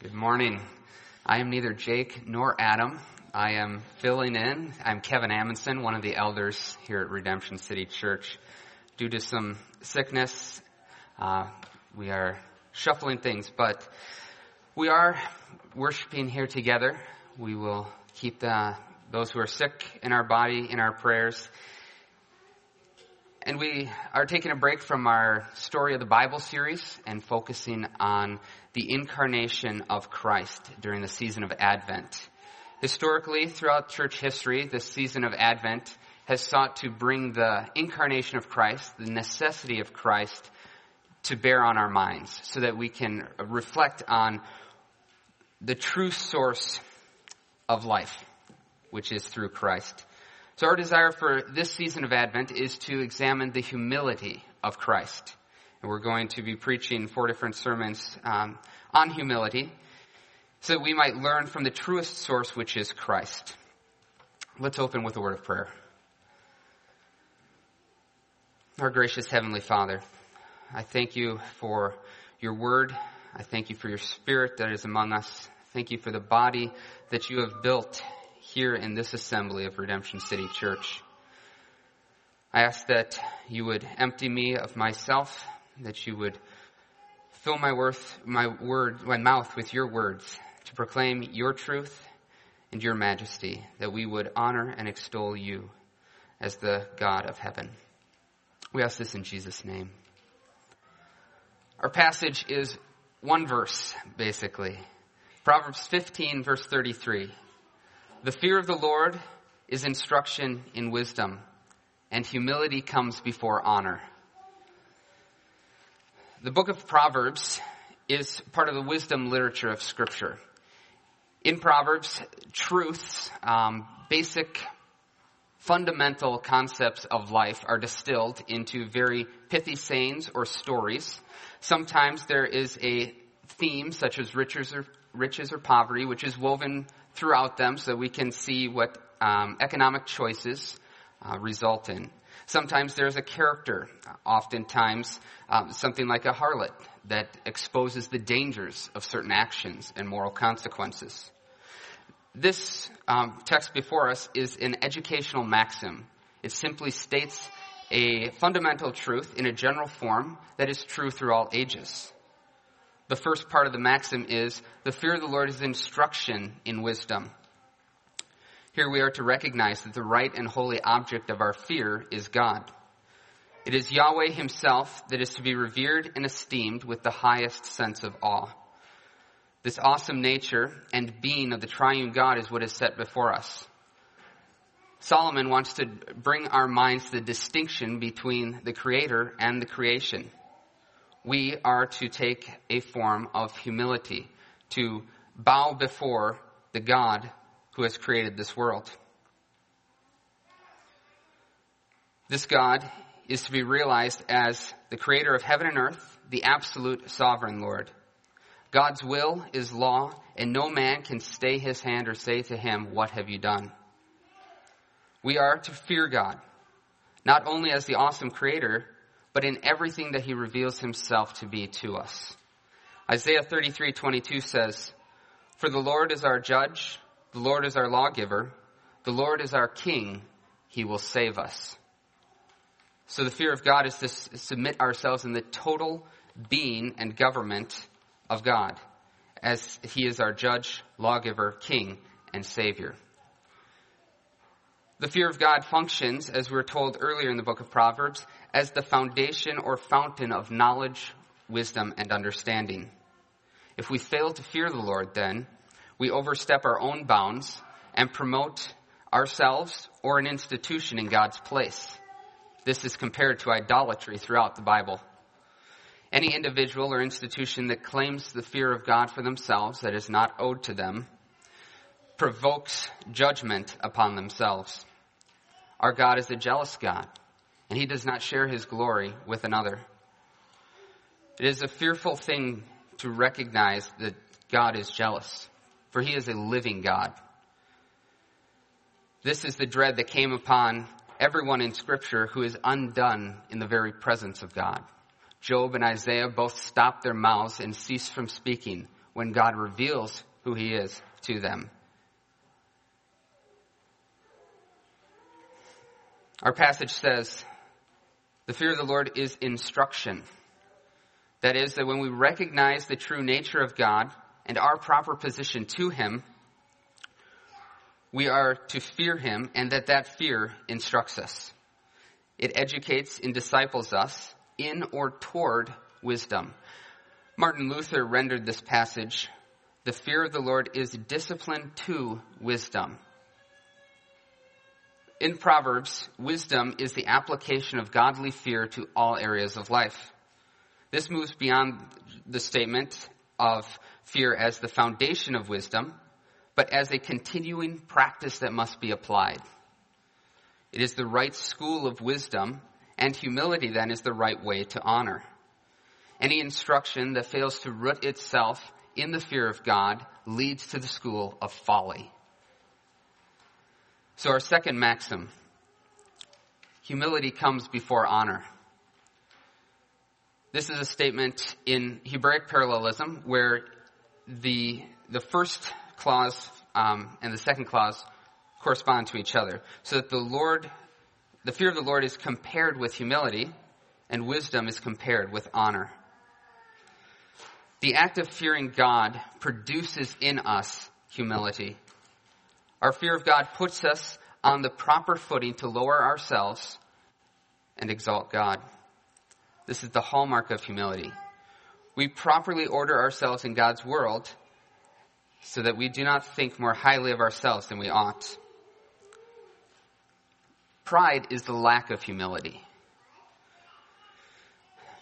Good morning. I am neither Jake nor Adam. I am filling in. I'm Kevin Amundsen, one of the elders here at Redemption City Church. Due to some sickness, uh, we are shuffling things, but we are worshiping here together. We will keep the, those who are sick in our body in our prayers. And we are taking a break from our Story of the Bible series and focusing on the incarnation of Christ during the season of Advent. Historically, throughout church history, this season of Advent has sought to bring the incarnation of Christ, the necessity of Christ, to bear on our minds so that we can reflect on the true source of life, which is through Christ. So our desire for this season of Advent is to examine the humility of Christ. And we're going to be preaching four different sermons um, on humility so that we might learn from the truest source, which is Christ. Let's open with a word of prayer. Our gracious Heavenly Father, I thank you for your word. I thank you for your spirit that is among us. Thank you for the body that you have built here in this assembly of Redemption City Church. I ask that you would empty me of myself, that you would fill my worth, my word, my mouth with your words to proclaim your truth and your majesty, that we would honor and extol you as the God of heaven. We ask this in Jesus' name. Our passage is one verse, basically. Proverbs 15, verse 33. The fear of the Lord is instruction in wisdom, and humility comes before honor. The book of Proverbs is part of the wisdom literature of Scripture. In Proverbs, truths, um, basic, fundamental concepts of life are distilled into very pithy sayings or stories. Sometimes there is a theme, such as riches or, riches or poverty, which is woven throughout them so we can see what um, economic choices uh, result in. Sometimes there's a character, oftentimes um, something like a harlot that exposes the dangers of certain actions and moral consequences. This um, text before us is an educational maxim. It simply states a fundamental truth in a general form that is true through all ages. The first part of the maxim is the fear of the Lord is instruction in wisdom. Here we are to recognize that the right and holy object of our fear is God. It is Yahweh himself that is to be revered and esteemed with the highest sense of awe. This awesome nature and being of the triune God is what is set before us. Solomon wants to bring our minds to the distinction between the creator and the creation we are to take a form of humility, to bow before the God who has created this world. This God is to be realized as the creator of heaven and earth, the absolute sovereign Lord. God's will is law, and no man can stay his hand or say to him, What have you done? We are to fear God, not only as the awesome creator, but in everything that he reveals himself to be to us. Isaiah 33:22 says, "For the Lord is our judge, the Lord is our lawgiver, the Lord is our king, he will save us." So the fear of God is to submit ourselves in the total being and government of God, as he is our judge, lawgiver, king, and savior. The fear of God functions, as we were told earlier in the book of Proverbs, as the foundation or fountain of knowledge, wisdom, and understanding. If we fail to fear the Lord, then we overstep our own bounds and promote ourselves or an institution in God's place. This is compared to idolatry throughout the Bible. Any individual or institution that claims the fear of God for themselves that is not owed to them provokes judgment upon themselves. Our God is a jealous God, and He does not share His glory with another. It is a fearful thing to recognize that God is jealous, for He is a living God. This is the dread that came upon everyone in Scripture who is undone in the very presence of God. Job and Isaiah both stop their mouths and cease from speaking when God reveals who he is to them. Our passage says, the fear of the Lord is instruction. That is, that when we recognize the true nature of God and our proper position to Him, we are to fear Him and that that fear instructs us. It educates and disciples us in or toward wisdom. Martin Luther rendered this passage, the fear of the Lord is discipline to wisdom. In Proverbs, wisdom is the application of godly fear to all areas of life. This moves beyond the statement of fear as the foundation of wisdom, but as a continuing practice that must be applied. It is the right school of wisdom, and humility then is the right way to honor. Any instruction that fails to root itself in the fear of God leads to the school of folly. So our second maxim, humility comes before honor. This is a statement in Hebraic parallelism where the, the first clause um, and the second clause correspond to each other. So that the Lord, the fear of the Lord is compared with humility and wisdom is compared with honor. The act of fearing God produces in us humility. Our fear of God puts us on the proper footing to lower ourselves and exalt God. This is the hallmark of humility. We properly order ourselves in God's world so that we do not think more highly of ourselves than we ought. Pride is the lack of humility.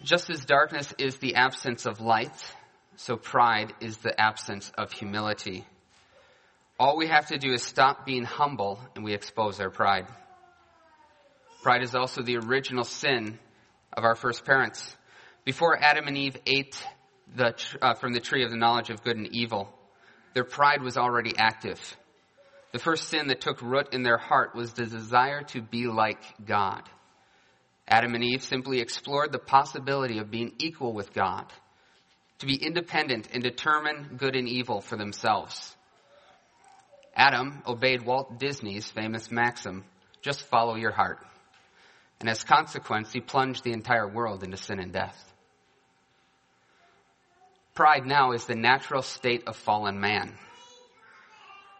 Just as darkness is the absence of light, so pride is the absence of humility. All we have to do is stop being humble and we expose our pride. Pride is also the original sin of our first parents. Before Adam and Eve ate the, uh, from the tree of the knowledge of good and evil, their pride was already active. The first sin that took root in their heart was the desire to be like God. Adam and Eve simply explored the possibility of being equal with God, to be independent and determine good and evil for themselves. Adam obeyed Walt Disney's famous maxim, just follow your heart. And as consequence, he plunged the entire world into sin and death. Pride now is the natural state of fallen man.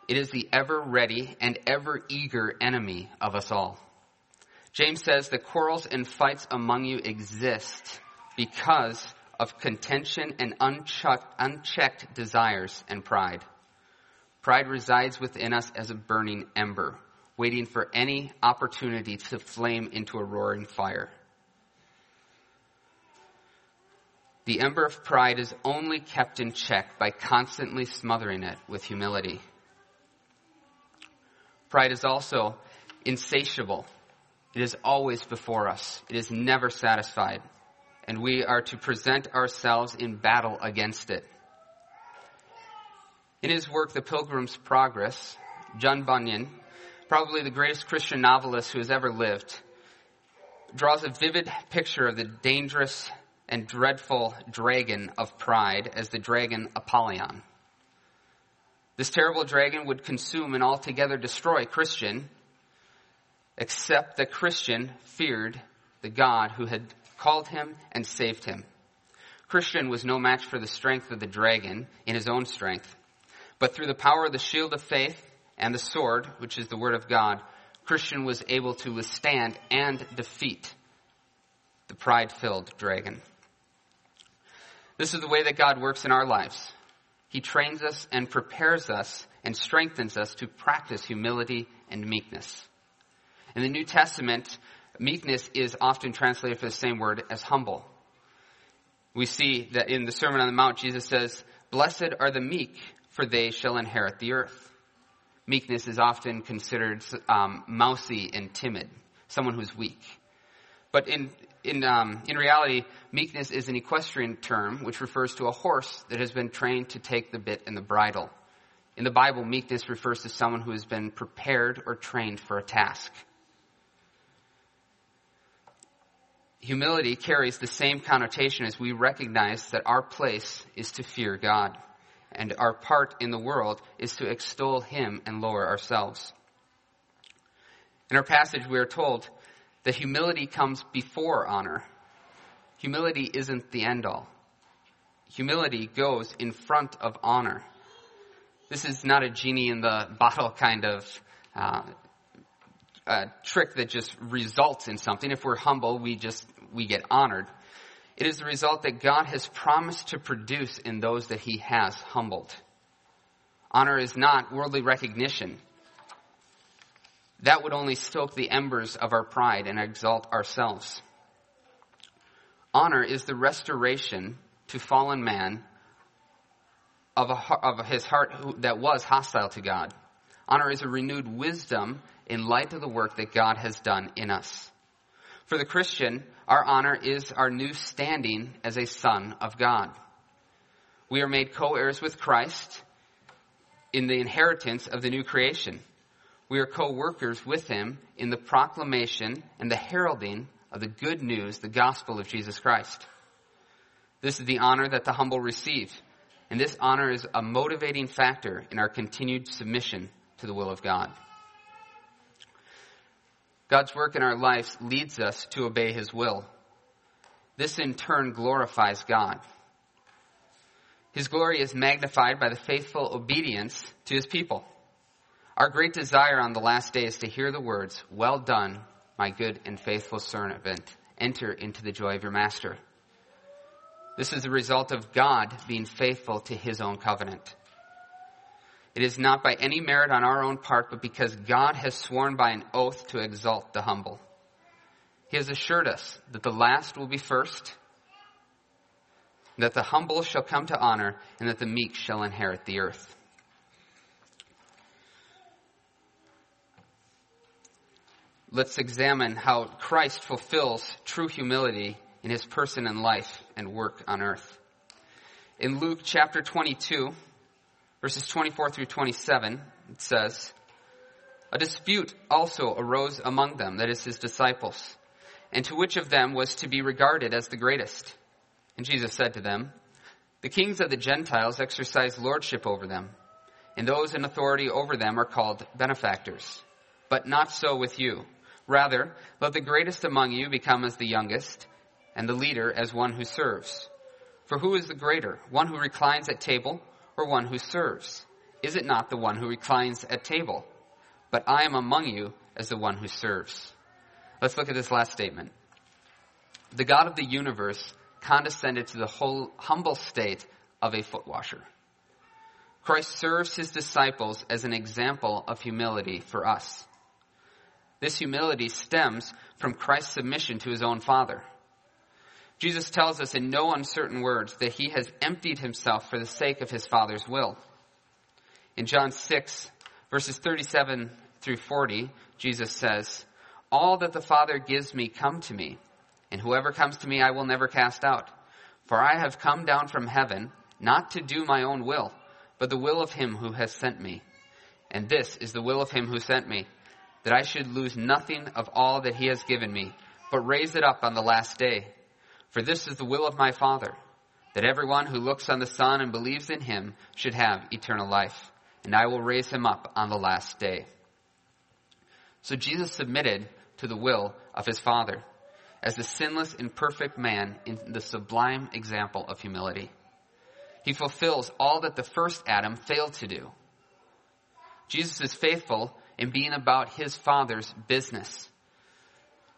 It is the ever ready and ever eager enemy of us all. James says the quarrels and fights among you exist because of contention and unchecked, unchecked desires and pride. Pride resides within us as a burning ember, waiting for any opportunity to flame into a roaring fire. The ember of pride is only kept in check by constantly smothering it with humility. Pride is also insatiable. It is always before us. It is never satisfied. And we are to present ourselves in battle against it. In his work, The Pilgrim's Progress, John Bunyan, probably the greatest Christian novelist who has ever lived, draws a vivid picture of the dangerous and dreadful dragon of pride as the dragon Apollyon. This terrible dragon would consume and altogether destroy Christian, except that Christian feared the God who had called him and saved him. Christian was no match for the strength of the dragon in his own strength. But through the power of the shield of faith and the sword, which is the word of God, Christian was able to withstand and defeat the pride filled dragon. This is the way that God works in our lives. He trains us and prepares us and strengthens us to practice humility and meekness. In the New Testament, meekness is often translated for the same word as humble. We see that in the Sermon on the Mount, Jesus says, Blessed are the meek, for they shall inherit the earth. Meekness is often considered um, mousy and timid, someone who's weak. But in in um, in reality, meekness is an equestrian term which refers to a horse that has been trained to take the bit and the bridle. In the Bible, meekness refers to someone who has been prepared or trained for a task. Humility carries the same connotation as we recognize that our place is to fear God and our part in the world is to extol him and lower ourselves. In our passage, we are told that humility comes before honor. Humility isn't the end all. Humility goes in front of honor. This is not a genie in the bottle kind of uh, trick that just results in something. If we're humble, we just we get honored. It is the result that God has promised to produce in those that He has humbled. Honor is not worldly recognition. That would only stoke the embers of our pride and exalt ourselves. Honor is the restoration to fallen man of, a, of his heart that was hostile to God. Honor is a renewed wisdom in light of the work that God has done in us. For the Christian, our honor is our new standing as a son of God. We are made co-heirs with Christ in the inheritance of the new creation. We are co-workers with him in the proclamation and the heralding of the good news, the gospel of Jesus Christ. This is the honor that the humble receive. And this honor is a motivating factor in our continued submission to the will of God. God's work in our lives leads us to obey His will. This in turn glorifies God. His glory is magnified by the faithful obedience to His people. Our great desire on the last day is to hear the words, Well done, my good and faithful servant. Enter into the joy of your master. This is the result of God being faithful to His own covenant. It is not by any merit on our own part, but because God has sworn by an oath to exalt the humble. He has assured us that the last will be first, that the humble shall come to honor, and that the meek shall inherit the earth. Let's examine how Christ fulfills true humility in his person and life and work on earth. In Luke chapter 22, verses 24 through 27, it says, A dispute also arose among them, that is his disciples, and to which of them was to be regarded as the greatest? And Jesus said to them, The kings of the Gentiles exercise lordship over them, and those in authority over them are called benefactors. But not so with you. Rather, let the greatest among you become as the youngest, and the leader as one who serves. For who is the greater, one who reclines at table or one who serves? Is it not the one who reclines at table? But I am among you as the one who serves. Let's look at this last statement. The God of the universe condescended to the whole humble state of a foot washer. Christ serves his disciples as an example of humility for us. This humility stems from Christ's submission to his own Father. Jesus tells us in no uncertain words that he has emptied himself for the sake of his Father's will. In John 6, verses 37 through 40, Jesus says, All that the Father gives me come to me, and whoever comes to me I will never cast out. For I have come down from heaven, not to do my own will, but the will of him who has sent me. And this is the will of him who sent me, that I should lose nothing of all that he has given me, but raise it up on the last day. For this is the will of my Father, that everyone who looks on the Son and believes in him should have eternal life, and I will raise him up on the last day. So Jesus submitted to the will of his Father as the sinless and perfect man in the sublime example of humility. He fulfills all that the first Adam failed to do. Jesus is faithful in being about his Father's business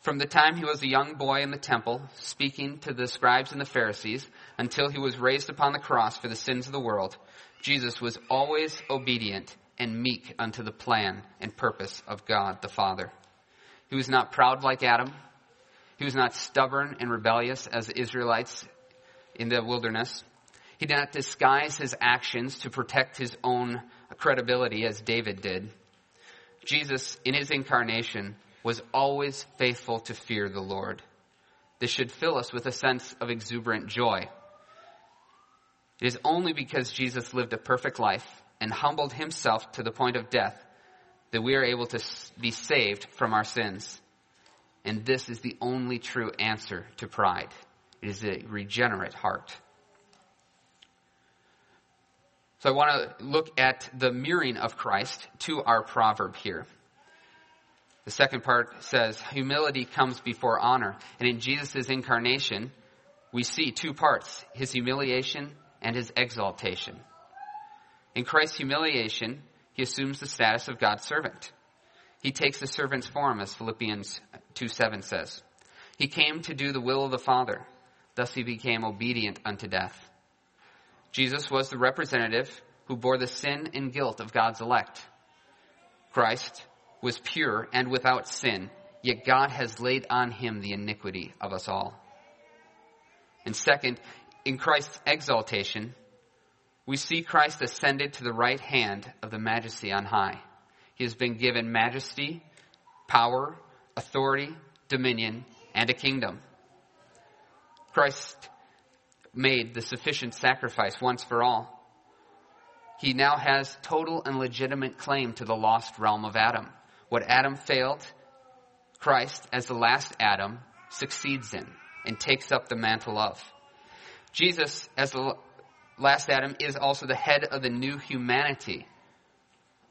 from the time he was a young boy in the temple, speaking to the scribes and the Pharisees, until he was raised upon the cross for the sins of the world, Jesus was always obedient and meek unto the plan and purpose of God the Father. He was not proud like Adam. He was not stubborn and rebellious as the Israelites in the wilderness. He did not disguise his actions to protect his own credibility as David did. Jesus, in his incarnation, was always faithful to fear the Lord. This should fill us with a sense of exuberant joy. It is only because Jesus lived a perfect life and humbled himself to the point of death that we are able to be saved from our sins. And this is the only true answer to pride. It is a regenerate heart. So I want to look at the mirroring of Christ to our proverb here. The second part says, humility comes before honor. And in Jesus' incarnation, we see two parts, his humiliation and his exaltation. In Christ's humiliation, he assumes the status of God's servant. He takes the servant's form, as Philippians 2 7 says. He came to do the will of the Father. Thus he became obedient unto death. Jesus was the representative who bore the sin and guilt of God's elect. Christ was pure and without sin, yet God has laid on him the iniquity of us all. And second, in Christ's exaltation, we see Christ ascended to the right hand of the majesty on high. He has been given majesty, power, authority, dominion, and a kingdom. Christ made the sufficient sacrifice once for all. He now has total and legitimate claim to the lost realm of Adam. What Adam failed, Christ, as the last Adam, succeeds in and takes up the mantle of. Jesus, as the last Adam, is also the head of the new humanity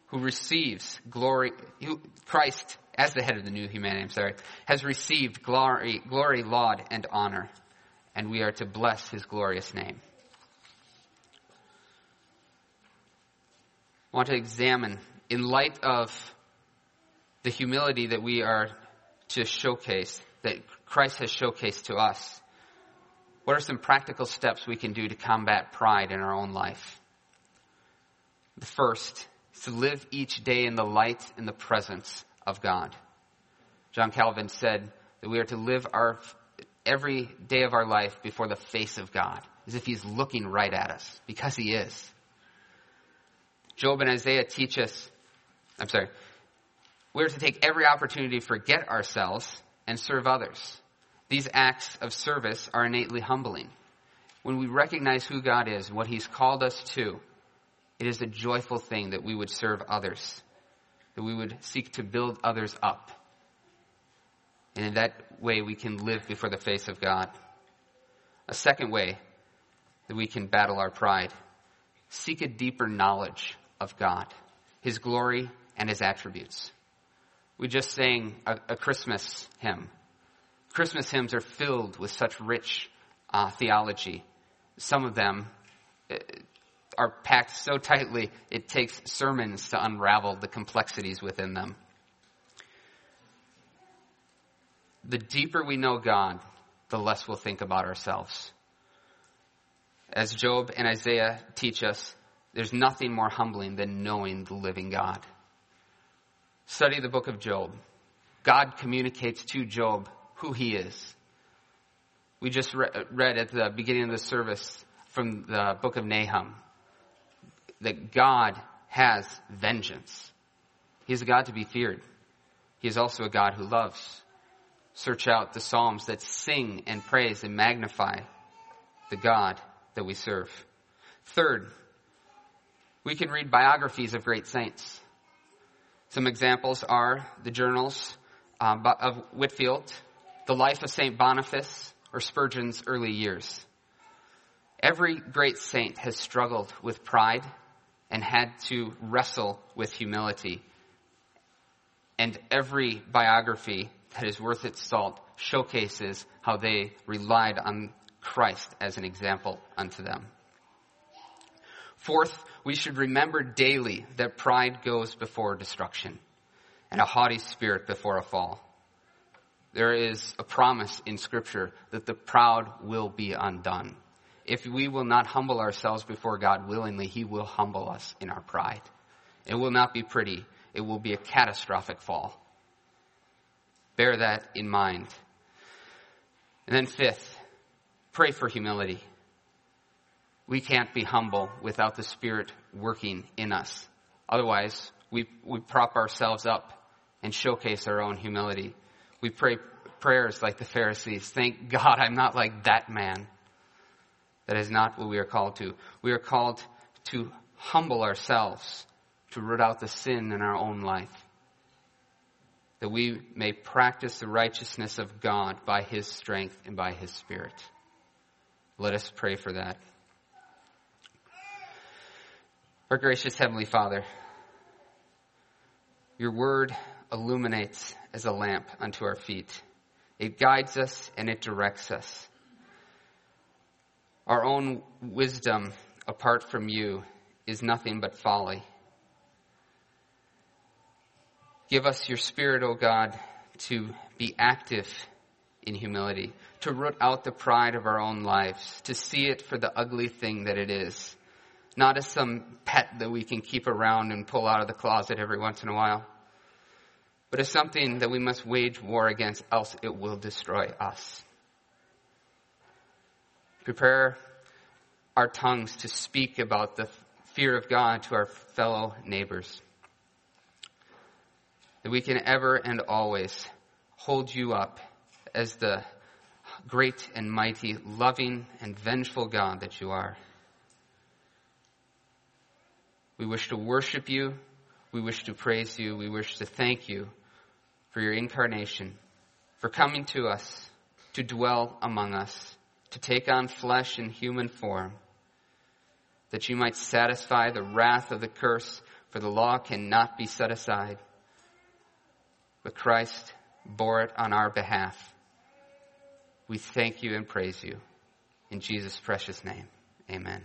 who receives glory, who, Christ, as the head of the new humanity, I'm sorry, has received glory, glory, laud, and honor. And we are to bless his glorious name. I want to examine, in light of the humility that we are to showcase, that Christ has showcased to us, what are some practical steps we can do to combat pride in our own life? The first is to live each day in the light and the presence of God. John Calvin said that we are to live our every day of our life before the face of God, as if He's looking right at us, because He is. Job and Isaiah teach us, I'm sorry, we're to take every opportunity to forget ourselves and serve others. These acts of service are innately humbling. When we recognize who God is, what He's called us to, it is a joyful thing that we would serve others, that we would seek to build others up. And in that way, we can live before the face of God. A second way that we can battle our pride seek a deeper knowledge of God, His glory, and His attributes. We just sang a, a Christmas hymn Christmas hymns are filled with such rich uh, theology. Some of them uh, are packed so tightly it takes sermons to unravel the complexities within them. The deeper we know God, the less we'll think about ourselves. As Job and Isaiah teach us, there's nothing more humbling than knowing the living God. Study the book of Job. God communicates to Job who he is. We just re- read at the beginning of the service from the book of Nahum that God has vengeance. He is a God to be feared. He is also a God who loves. Search out the Psalms that sing and praise and magnify the God that we serve. Third, we can read biographies of great saints. Some examples are the journals um, of Whitefield, the life of St. Boniface, or Spurgeon's early years. Every great saint has struggled with pride and had to wrestle with humility. And every biography that is worth its salt showcases how they relied on Christ as an example unto them. Fourth, we should remember daily that pride goes before destruction and a haughty spirit before a fall. There is a promise in Scripture that the proud will be undone. If we will not humble ourselves before God willingly, He will humble us in our pride. It will not be pretty. It will be a catastrophic fall. Bear that in mind. And then fifth, pray for humility. We can't be humble without the Spirit working in us. Otherwise, we, we prop ourselves up and showcase our own humility. We pray prayers like the Pharisees. Thank God I'm not like that man. That is not what we are called to. We are called to humble ourselves, to root out the sin in our own life, that we may practice the righteousness of God by His strength and by His Spirit. Let us pray for that. Our gracious Heavenly Father, your word illuminates as a lamp unto our feet. It guides us and it directs us. Our own wisdom apart from you is nothing but folly. Give us your spirit, O God, to be active in humility, to root out the pride of our own lives, to see it for the ugly thing that it is not as some pet that we can keep around and pull out of the closet every once in a while, but as something that we must wage war against, else it will destroy us. Prepare our tongues to speak about the fear of God to our fellow neighbors. That we can ever and always hold you up as the great and mighty, loving and vengeful God that you are. We wish to worship you. We wish to praise you. We wish to thank you for your incarnation, for coming to us, to dwell among us, to take on flesh in human form, that you might satisfy the wrath of the curse, for the law cannot be set aside. But Christ bore it on our behalf. We thank you and praise you. In Jesus' precious name, amen.